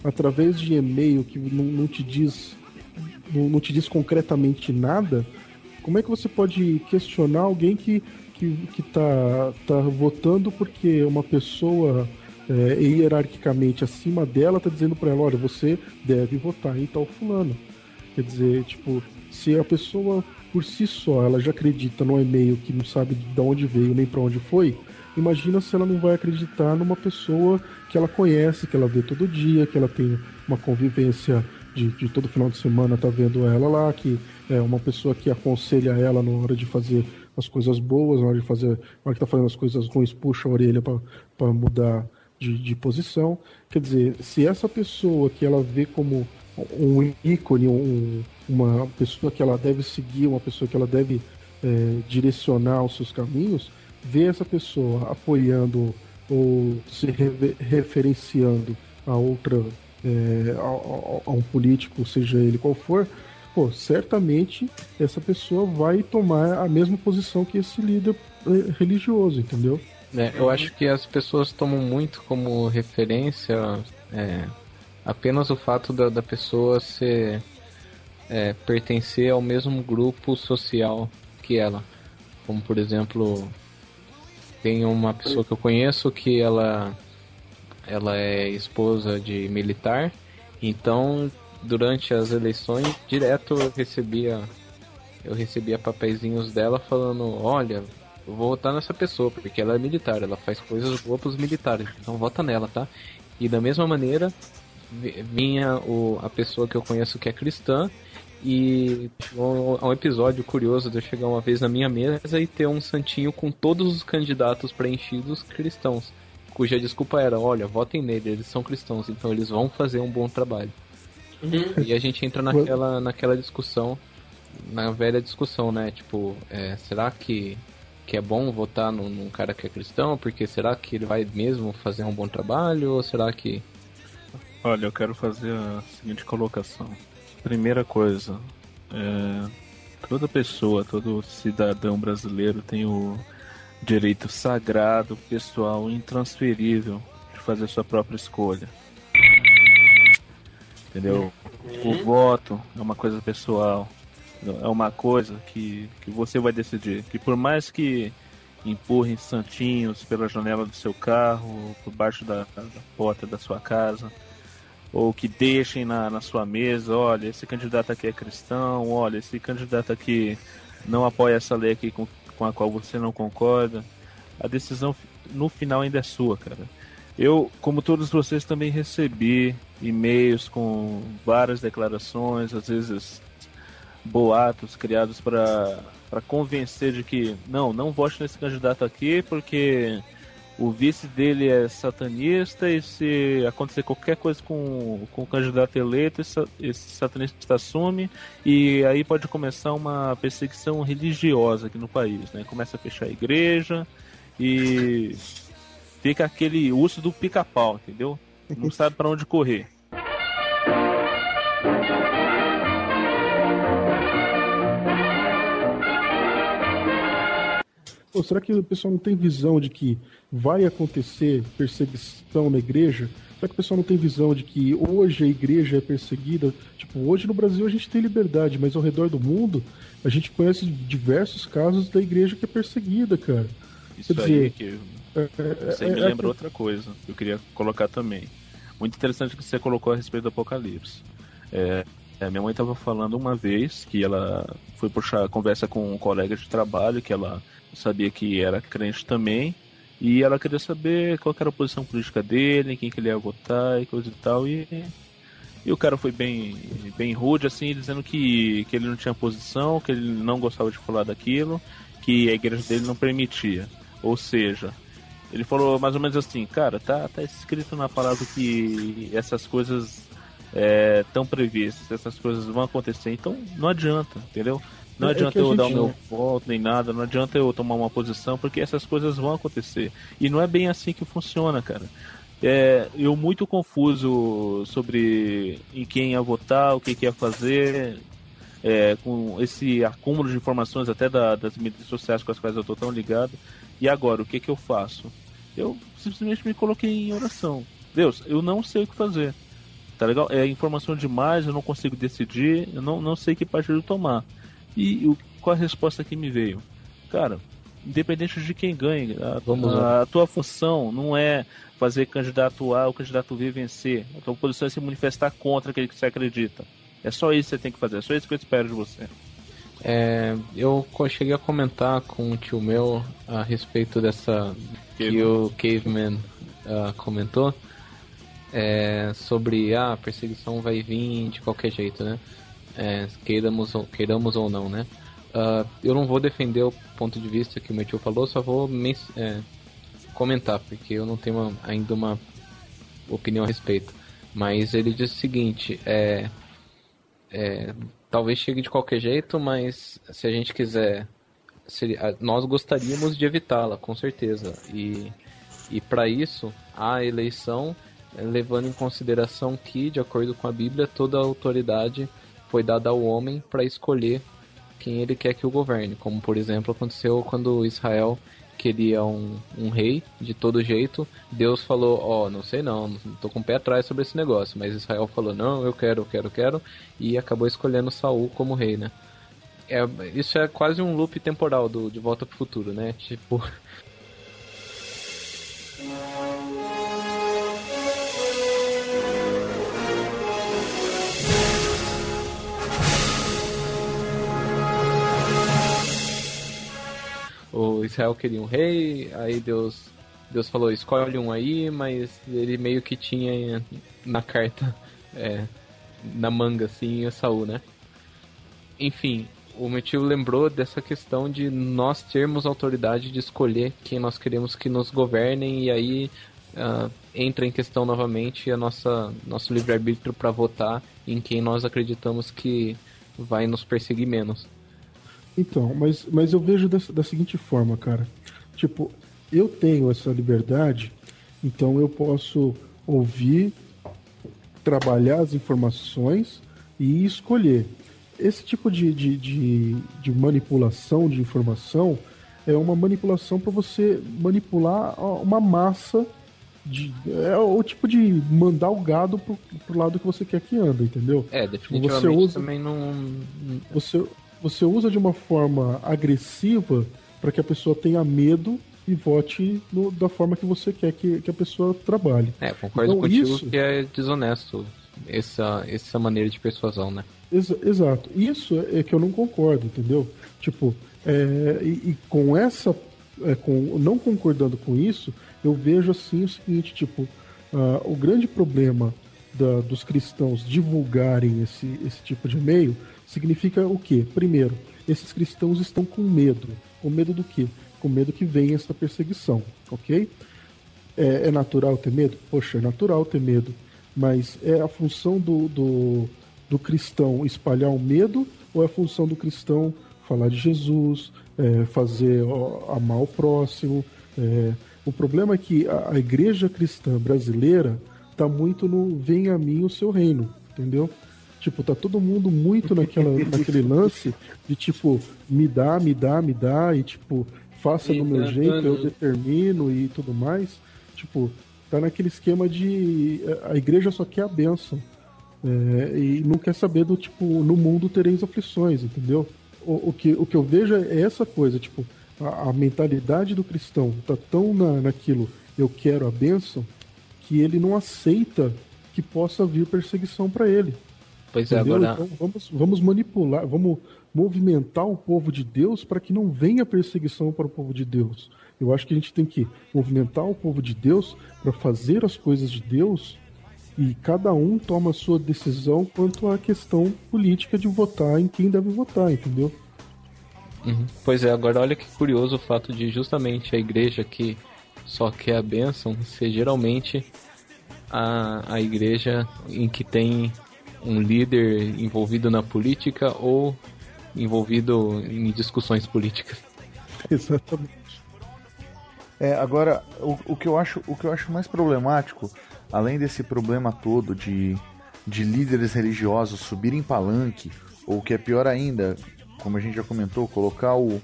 através de e-mail que não, não te diz não, não te diz concretamente nada, como é que você pode questionar alguém que, que, que tá, tá votando porque uma pessoa é, hierarquicamente acima dela tá dizendo para ela, olha, você deve votar em tal fulano. Quer dizer, tipo, se a pessoa por si só ela já acredita no e-mail que não sabe de onde veio nem para onde foi, imagina se ela não vai acreditar numa pessoa que ela conhece, que ela vê todo dia, que ela tem uma convivência de, de todo final de semana tá vendo ela lá, que é uma pessoa que aconselha ela na hora de fazer as coisas boas, na hora de fazer, na hora que tá fazendo as coisas ruins, puxa a orelha para mudar de, de posição. Quer dizer, se essa pessoa que ela vê como um ícone, um, uma pessoa que ela deve seguir, uma pessoa que ela deve é, direcionar os seus caminhos, vê essa pessoa apoiando ou se referenciando a outra é, a, a, um político, seja ele qual for, pô, certamente essa pessoa vai tomar a mesma posição que esse líder é, religioso, entendeu? É, eu acho que as pessoas tomam muito como referência é, apenas o fato da, da pessoa ser é, pertencer ao mesmo grupo social que ela. Como por exemplo, tem uma pessoa que eu conheço que ela ela é esposa de militar, então durante as eleições direto eu recebia eu recebia papeizinhos dela falando, olha, eu vou votar nessa pessoa, porque ela é militar, ela faz coisas boas pros militares, então vota nela, tá? E da mesma maneira vinha o, a pessoa que eu conheço que é cristã e chegou a um episódio curioso de eu chegar uma vez na minha mesa e ter um santinho com todos os candidatos preenchidos cristãos cuja desculpa era, olha, votem nele, eles são cristãos, então eles vão fazer um bom trabalho. Uhum. E a gente entra naquela, naquela discussão, na velha discussão, né? Tipo, é, será que, que é bom votar num, num, cara que é cristão? Porque será que ele vai mesmo fazer um bom trabalho? Ou será que. Olha, eu quero fazer a seguinte colocação. Primeira coisa, é, toda pessoa, todo cidadão brasileiro tem o direito sagrado, pessoal, intransferível de fazer sua própria escolha. Entendeu? O voto é uma coisa pessoal, é uma coisa que, que você vai decidir. Que por mais que empurrem santinhos pela janela do seu carro, por baixo da, da porta da sua casa, ou que deixem na, na sua mesa, olha, esse candidato aqui é cristão, olha, esse candidato aqui não apoia essa lei aqui com, com a qual você não concorda. A decisão no final ainda é sua, cara. Eu, como todos vocês, também recebi e-mails com várias declarações, às vezes boatos criados para convencer de que não, não vote nesse candidato aqui porque o vice dele é satanista e se acontecer qualquer coisa com, com o candidato eleito, esse, satanista assume e aí pode começar uma perseguição religiosa aqui no país, né? Começa a fechar a igreja e fica aquele urso do pica-pau, entendeu? Não sabe para onde correr. Ou será que o pessoal não tem visão de que vai acontecer perseguição na igreja? Será que o pessoal não tem visão de que hoje a igreja é perseguida? Tipo, hoje no Brasil a gente tem liberdade, mas ao redor do mundo a gente conhece diversos casos da igreja que é perseguida, cara. Isso Quer dizer, aí que você me lembra outra coisa que eu queria colocar também. Muito interessante que você colocou a respeito do Apocalipse. É, é, minha mãe estava falando uma vez que ela foi puxar conversa com um colega de trabalho que ela sabia que era crente também e ela queria saber qual era a posição política dele, quem que ele ia votar e coisa e tal e e o cara foi bem, bem rude, assim, dizendo que, que ele não tinha posição, que ele não gostava de falar daquilo, que a igreja dele não permitia. Ou seja, ele falou mais ou menos assim, cara, tá, tá escrito na palavra que essas coisas estão é, previstas, essas coisas vão acontecer, então não adianta, entendeu? Não é adianta eu dar o meu voto nem nada, não adianta eu tomar uma posição, porque essas coisas vão acontecer. E não é bem assim que funciona, cara. É, eu muito confuso sobre em quem ia votar, o que, que ia fazer, é, com esse acúmulo de informações até da, das mídias sociais com as quais eu estou tão ligado. E agora, o que, que eu faço? Eu simplesmente me coloquei em oração. Deus, eu não sei o que fazer. Tá legal? É informação demais, eu não consigo decidir, eu não, não sei que partido tomar. E o, qual a resposta que me veio? Cara, independente de quem ganhe, a, a, tua função não é fazer candidato A ou candidato B vencer. A tua posição é se manifestar contra aquele que você acredita. É só isso que você tem que fazer, é só isso que eu espero de você. É, eu cheguei a comentar com um tio meu a respeito dessa que o Caveman uh, comentou é, sobre ah, a perseguição vai vir de qualquer jeito, né? É, queiramos, ou, queiramos ou não, né? Uh, eu não vou defender o ponto de vista que o meu tio falou, só vou é, comentar, porque eu não tenho uma, ainda uma opinião a respeito. Mas ele diz o seguinte: é, é, talvez chegue de qualquer jeito, mas se a gente quiser, nós gostaríamos de evitá-la, com certeza. E, e para isso, a eleição, levando em consideração que, de acordo com a Bíblia, toda autoridade foi dada ao homem para escolher quem ele quer que o governe, como por exemplo aconteceu quando Israel queria um, um rei de todo jeito. Deus falou: Ó, oh, não sei não, tô com o pé atrás sobre esse negócio. Mas Israel falou: Não, eu quero, eu quero, eu quero. E acabou escolhendo Saul como rei, né? É, isso é quase um loop temporal do De Volta pro Futuro, né? Tipo. O Israel queria um rei, aí Deus Deus falou, escolhe um aí, mas ele meio que tinha na carta, é, na manga, assim, Saul, né? Enfim, o meu tio lembrou dessa questão de nós termos autoridade de escolher quem nós queremos que nos governem, e aí uh, entra em questão novamente a nossa nosso livre-arbítrio para votar em quem nós acreditamos que vai nos perseguir menos. Então, mas, mas eu vejo da, da seguinte forma, cara. Tipo, eu tenho essa liberdade, então eu posso ouvir, trabalhar as informações e escolher. Esse tipo de, de, de, de manipulação de informação é uma manipulação para você manipular uma massa de, é o tipo de mandar o gado pro, pro lado que você quer que anda, entendeu? É, definitivamente você usa, também não. Você, você usa de uma forma agressiva para que a pessoa tenha medo e vote no, da forma que você quer que, que a pessoa trabalhe. É, concordo então, contigo isso... que é desonesto essa, essa maneira de persuasão, né? Ex exato. Isso é que eu não concordo, entendeu? Tipo, é, e, e, com essa. É, com, não concordando com isso, eu vejo assim o seguinte, tipo, uh, o grande problema da, dos cristãos divulgarem esse, esse tipo de e-mail significa o quê? Primeiro, esses cristãos estão com medo. Com medo do quê? Com medo que venha essa perseguição, ok? É, é natural ter medo? Poxa, é natural ter medo. Mas é a função do, do, do cristão espalhar o medo ou é a função do cristão falar de Jesus, é, fazer ó, amar o próximo? É, o problema é que a, a igreja cristã brasileira tá muito no vem a mim o seu reino, entendeu? Tipo, tá todo mundo muito naquela, naquele lance de tipo, me dá, me dá, me dá, e tipo, faça do meu jeito, eu determino e tudo mais. Tipo, tá naquele esquema de a igreja só quer a bênção. É, e não quer saber do tipo, no mundo tereis aflições, entendeu? O, o, que, o que eu vejo é essa coisa, tipo, a, a mentalidade do cristão tá tão na, naquilo, eu quero a bênção, que ele não aceita que possa vir perseguição para ele. Pois é, agora. Então, vamos, vamos manipular, vamos movimentar o povo de Deus para que não venha perseguição para o povo de Deus. Eu acho que a gente tem que movimentar o povo de Deus para fazer as coisas de Deus e cada um toma a sua decisão quanto à questão política de votar em quem deve votar, entendeu? Uhum. Pois é, agora olha que curioso o fato de justamente a igreja que só quer a bênção ser geralmente a, a igreja em que tem um líder envolvido na política ou envolvido em discussões políticas. Exatamente. É, agora, o, o, que eu acho, o que eu acho mais problemático, além desse problema todo de, de líderes religiosos subirem palanque, ou que é pior ainda, como a gente já comentou, colocar o,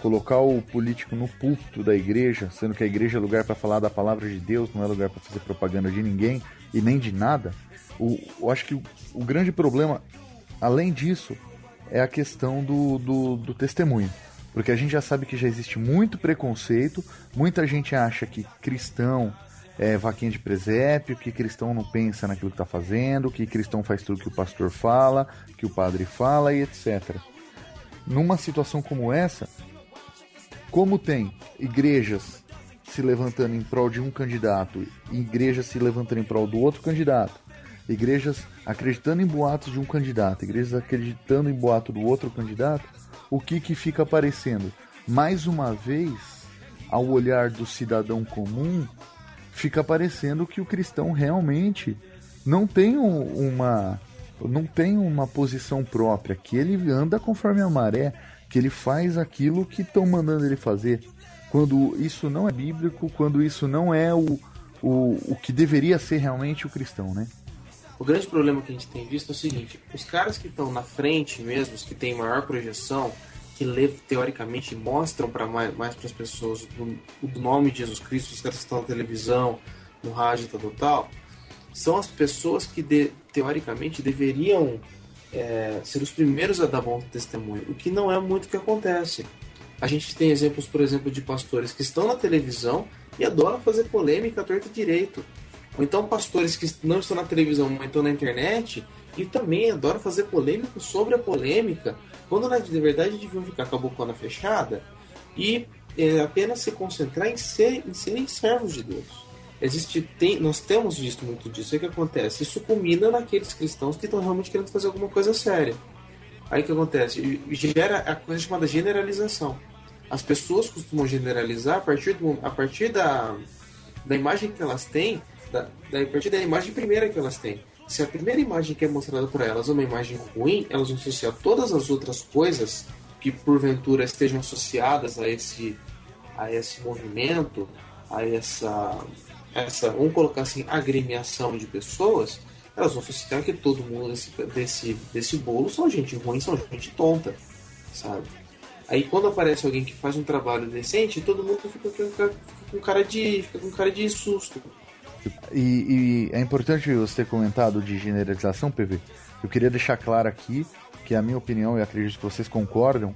colocar o político no púlpito da igreja, sendo que a igreja é lugar para falar da palavra de Deus, não é lugar para fazer propaganda de ninguém e nem de nada. O, eu acho que o, o grande problema, além disso, é a questão do, do, do testemunho. Porque a gente já sabe que já existe muito preconceito, muita gente acha que cristão é vaquinha de presépio, que cristão não pensa naquilo que está fazendo, que cristão faz tudo que o pastor fala, que o padre fala e etc. Numa situação como essa, como tem igrejas se levantando em prol de um candidato e igrejas se levantando em prol do outro candidato, igrejas acreditando em boatos de um candidato, igrejas acreditando em boato do outro candidato, o que que fica aparecendo? Mais uma vez, ao olhar do cidadão comum, fica aparecendo que o cristão realmente não tem uma não tem uma posição própria, que ele anda conforme a maré, que ele faz aquilo que estão mandando ele fazer. Quando isso não é bíblico, quando isso não é o, o, o que deveria ser realmente o cristão, né? O grande problema que a gente tem visto é o seguinte: os caras que estão na frente mesmo, os que têm maior projeção, que teoricamente mostram para mais, mais para as pessoas o, nome de Jesus Cristo, os caras que estão na televisão, no rádio, tal, tal, são as pessoas que de, teoricamente deveriam é, ser os primeiros a dar bom testemunho, o que não é muito o que acontece. A gente tem exemplos, por exemplo, de pastores que estão na televisão e adoram fazer polêmica torto e direito. Ou então pastores que não estão na televisão, mas estão na internet e também adoram fazer polêmica sobre a polêmica, quando na verdade deviam ficar com a bocona fechada e é, apenas se concentrar em, ser, em serem servos de Deus. Existe, tem, nós temos visto muito disso. O que acontece? Isso culmina naqueles cristãos que estão realmente querendo fazer alguma coisa séria. Aí o que acontece? Gera a coisa chamada generalização. As pessoas costumam generalizar a partir, do, a partir da, da imagem que elas têm da, da, imagem primeira que elas têm. Se a primeira imagem que é mostrada para elas é uma imagem ruim, elas vão associar todas as outras coisas que porventura estejam associadas a esse, a esse movimento, a essa, essa, vamos colocar assim, agremiação de pessoas, elas vão associar que todo mundo desse, desse, desse bolo são gente ruim, são gente tonta, sabe? Aí quando aparece alguém que faz um trabalho decente, todo mundo fica com, com cara de. fica com cara de susto. E, e, é importante você ter comentado de generalização, PV. Eu queria deixar claro aqui que a minha opinião, e acredito que vocês concordam,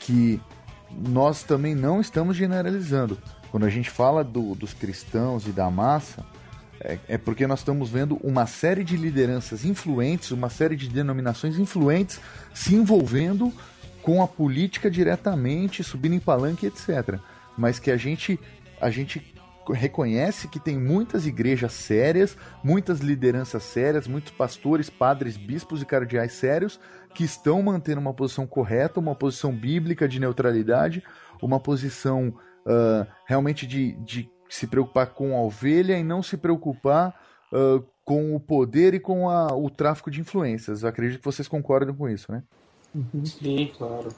que nós também não estamos generalizando. Quando a gente fala do, dos cristãos e da massa, é, é, porque nós estamos vendo uma série de lideranças influentes, uma série de denominações influentes se envolvendo com a política diretamente, subindo em palanque, etc. Mas que a gente, a gente reconhece que tem muitas igrejas sérias, muitas lideranças sérias, muitos pastores, padres, bispos e cardeais sérios que estão mantendo uma posição correta, uma posição bíblica de neutralidade, uma posição uh, realmente de, de se preocupar com a ovelha e não se preocupar uh, com o poder e com a, o tráfico de influências. Eu acredito que vocês concordam com isso, né? Uhum. Sim, claro.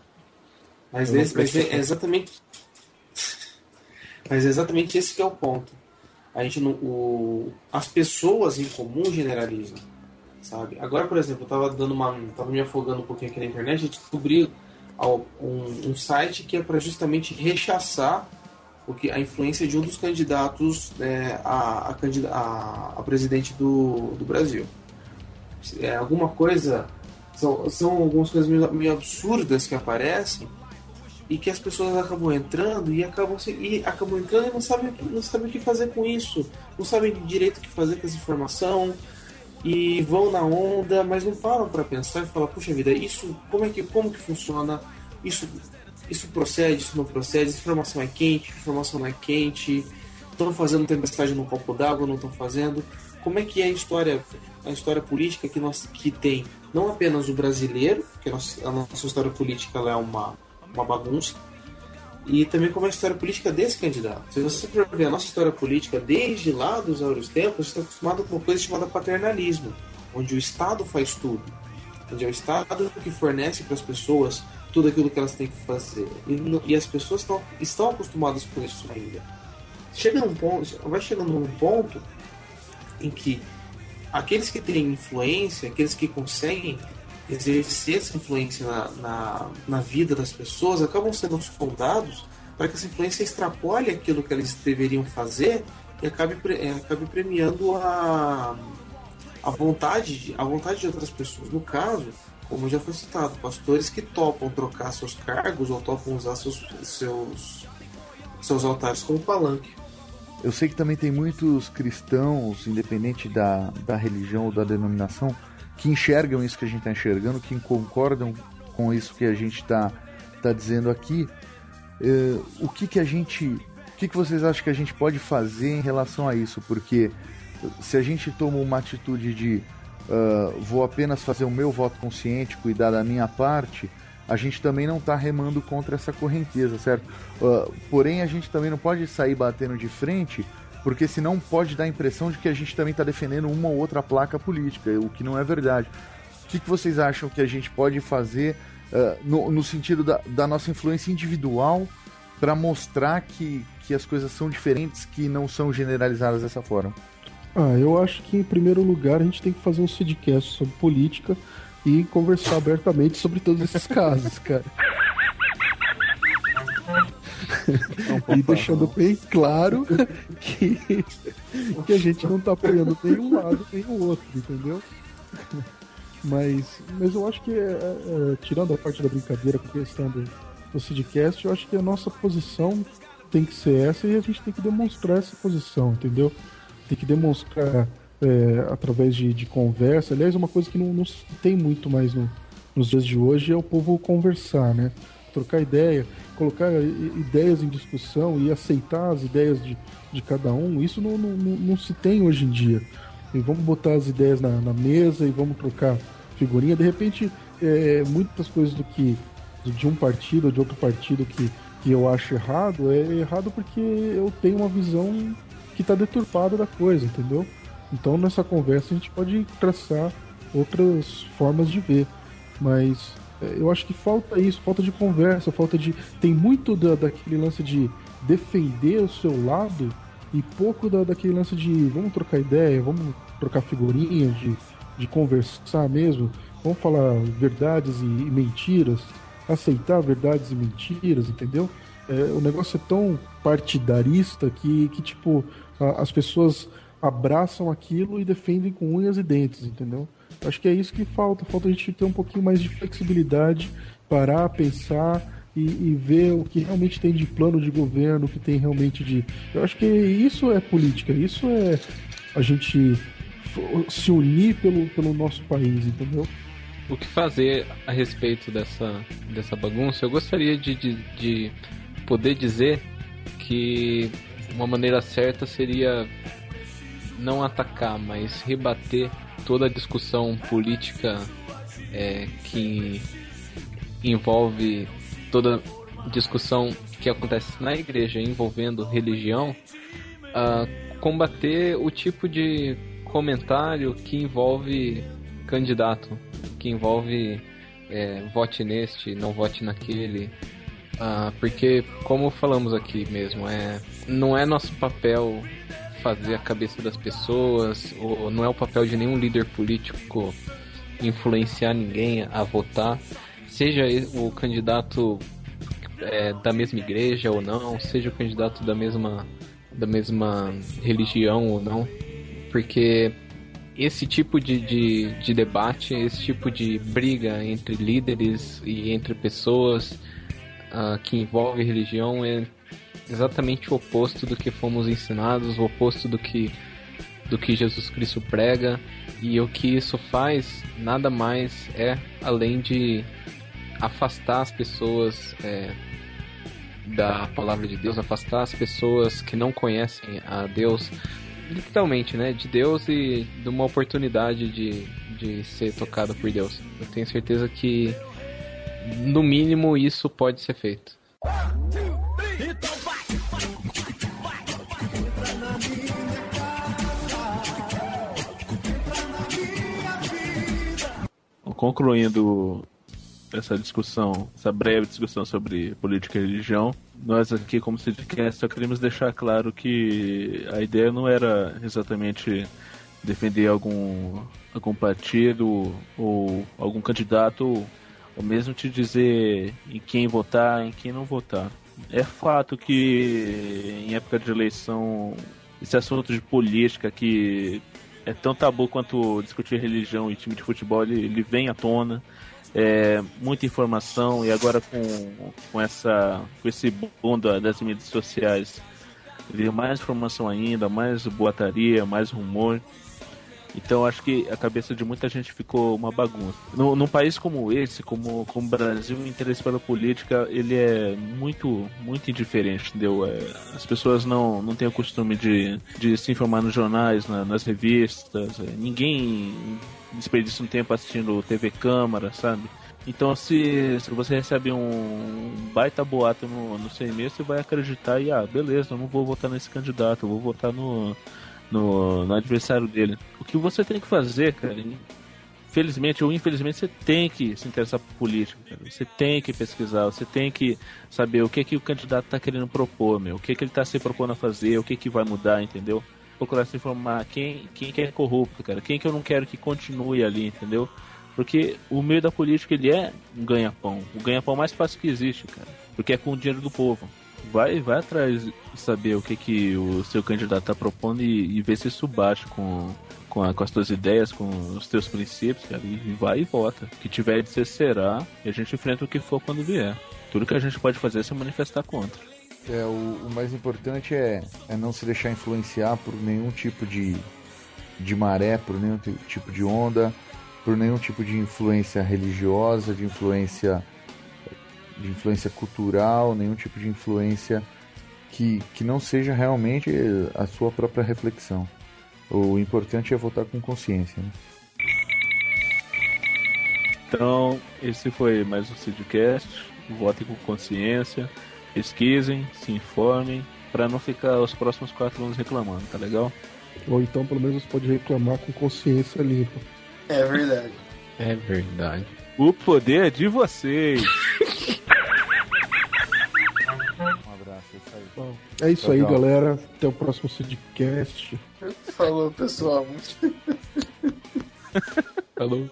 Mas, esse, mas é exatamente. Mas é exatamente esse que é o ponto. A gente não, o, as pessoas em comum generalizam, sabe? Agora, por exemplo, eu tava dando uma, tava me afogando um pouquinho aqui na internet e descobri um, um site que é para justamente rechaçar o que a influência de um dos candidatos é, a, a, a, presidente do, do Brasil. É, alguma coisa são, são algumas coisas meio, meio absurdas que aparecem e que as pessoas acabam entrando e acabam, e acabam entrando e não sabem, não sabem o que fazer com isso, não sabem direito o que fazer com essa informação e vão na onda, mas não param para pensar e falar, puxa vida, isso como é que como que funciona? Isso isso procede, isso não procede, essa informação é quente, informação não é quente, estão fazendo tempestade no copo d'água, não estão fazendo. Como é que é a história, a história política que nós que tem não apenas o brasileiro, que a nossa, a nossa história política é uma uma bagunça. E também como é a história política desse candidato. Se você for ver a nossa história política desde lá dos áureos tempos, você está acostumado com uma coisa chamada paternalismo, onde o Estado faz tudo. Onde é o Estado que fornece para as pessoas tudo aquilo que elas têm que fazer. E, e as pessoas estão, estão acostumadas com isso ainda. Chega num ponto, vai chegando num ponto em que aqueles que têm influência, aqueles que conseguem exercer essa influência na, na, na vida das pessoas acabam sendo soldados para que essa influência extrapole aquilo que eles deveriam fazer e acabe, é, acabe premiando a, a, vontade de, a vontade de outras pessoas. No caso, como já foi citado, pastores que topam trocar seus cargos ou topam usar seus, seus, seus altares como palanque. Eu sei que também tem muitos cristãos, independente da, da religião ou da denominação, que enxergam isso que a gente está enxergando, que concordam com isso que a gente está tá dizendo aqui. Uh, o que, que a gente. O que, que vocês acham que a gente pode fazer em relação a isso? Porque se a gente toma uma atitude de uh, vou apenas fazer o meu voto consciente, cuidar da minha parte, a gente também não está remando contra essa correnteza, certo? Uh, porém, a gente também não pode sair batendo de frente porque senão pode dar a impressão de que a gente também está defendendo uma ou outra placa política, o que não é verdade. O que, que vocês acham que a gente pode fazer uh, no, no, sentido da, da, nossa influência individual para mostrar que, que as coisas são diferentes, que não são generalizadas dessa forma? Ah, eu acho que em primeiro lugar a gente tem que fazer um sidcast sobre política e conversar abertamente sobre todos esses casos, cara. E deixando bem claro que, que a gente não tá apoiando nem um lado nem o outro, entendeu? Mas, mas eu acho que, é, é, tirando a parte da brincadeira com a questão do, do Sidcast, eu acho que a nossa posição tem que ser essa e a gente tem que demonstrar essa posição, entendeu? Tem que demonstrar é, através de, de, conversa. Aliás, uma coisa que não, não tem muito mais no, nos dias de hoje é o povo conversar, né? Trocar ideia colocar ideias em discussão e aceitar as ideias de, de cada um, isso não, não, não se tem hoje em dia. E vamos botar as ideias na, na mesa e vamos trocar figurinha. De repente, é, muitas coisas do que de um partido ou de outro partido que, que eu acho errado, é errado porque eu tenho uma visão que está deturpada da coisa, entendeu? Então nessa conversa a gente pode traçar outras formas de ver. Mas eu acho que falta isso, falta de conversa, falta de. Tem muito da, daquele lance de defender o seu lado e pouco da, daquele lance de vamos trocar ideia, vamos trocar figurinhas, de, de conversar mesmo, vamos falar verdades e, e mentiras. aceitar verdades e mentiras, entendeu? É, o negócio é tão partidarista que, que tipo, a, as pessoas abraçam aquilo e defendem com unhas e dentes, entendeu? Acho que é isso que falta. Falta a gente ter um pouquinho mais de flexibilidade, parar, pensar e, e, ver o que realmente tem de plano de governo, o que tem realmente de. Eu acho que isso é política, isso é a gente se unir pelo, pelo nosso país, entendeu? O que fazer a respeito dessa, dessa bagunça? Eu gostaria de, de, de poder dizer que uma maneira certa seria não atacar, mas rebater toda a discussão política é, que envolve toda discussão que acontece na igreja envolvendo religião, uh, combater o tipo de comentário que envolve candidato, que envolve é, vote neste, não vote naquele, ah, porque, como falamos aqui mesmo, é, não é nosso papel fazer a cabeça das pessoas, ou não é o papel de nenhum líder político influenciar ninguém a votar, seja o candidato é, da mesma igreja ou não, seja o candidato da mesma, da mesma religião ou não, porque esse tipo de, de, de debate, esse tipo de briga entre líderes e entre pessoas uh, que envolve religião é exatamente o oposto do que fomos ensinados, o oposto do que do que Jesus Cristo prega e o que isso faz nada mais é além de afastar as pessoas é, da palavra de Deus, afastar as pessoas que não conhecem a Deus, literalmente, né, de Deus e de uma oportunidade de, de ser tocado por Deus. Eu tenho certeza que no mínimo isso pode ser feito. Concluindo essa discussão, essa breve discussão sobre política e religião, nós aqui, como Sidcast, só queremos deixar claro que a ideia não era exatamente defender algum, algum partido ou algum candidato ou mesmo te dizer em quem votar, em quem não votar. É fato que em época de eleição esse assunto de política que é tão tabu quanto discutir religião e time de futebol, ele, ele vem à tona. É, muita informação e agora com, com, essa, com esse boom das mídias sociais, veio mais informação ainda, mais boataria, mais rumor. Então acho que a cabeça de muita gente ficou uma bagunça. No, num país como esse, como, como o Brasil, o interesse pela política ele é muito muito indiferente, entendeu? É, as pessoas não, não têm o costume de, de se informar nos jornais, na, nas revistas. É, ninguém desperdiça um tempo assistindo TV Câmara, sabe? Então, se, se você recebe um baita boato no, no seu e-mail, você vai acreditar e, ah, beleza, eu não vou votar nesse candidato, eu vou votar no, no, no adversário dele. O que você tem que fazer, cara, felizmente ou infelizmente, você tem que se interessar por política, cara. Você tem que pesquisar, você tem que saber o que que o candidato está querendo propor, meu, o que que ele está se propondo a fazer, o que que vai mudar, entendeu? Procurar se informar quem, quem que é corrupto, cara, quem que eu não quero que continue ali, entendeu? Porque o meio da política ele é um ganha-pão, o ganha-pão mais fácil que existe, cara, porque é com o dinheiro do povo vai, vai atrás saber o que, que o seu candidato está propondo e, e ver se isso bate com, com, a, com, as tuas ideias, com os teus princípios, cara, e vai e vota. O que tiver de ser será, e a gente enfrenta o que for quando vier. Tudo que a gente pode fazer é se manifestar contra. É, o, o mais importante é, é não se deixar influenciar por nenhum tipo de, de maré, por nenhum tipo de onda, por nenhum tipo de influência religiosa, de influência de influência cultural, nenhum tipo de influência que, que não seja realmente a sua própria reflexão. O importante é votar com consciência. Né? Então, esse foi mais um Sidcast. Votem com consciência, pesquisem, se informem, para não ficar os próximos quatro anos reclamando, tá legal? Ou então, pelo menos, pode reclamar com consciência limpa. É verdade. É verdade. O poder é de vocês. Bom, é isso Legal. aí, galera. Até o próximo Sidcast. Falou, pessoal. Falou.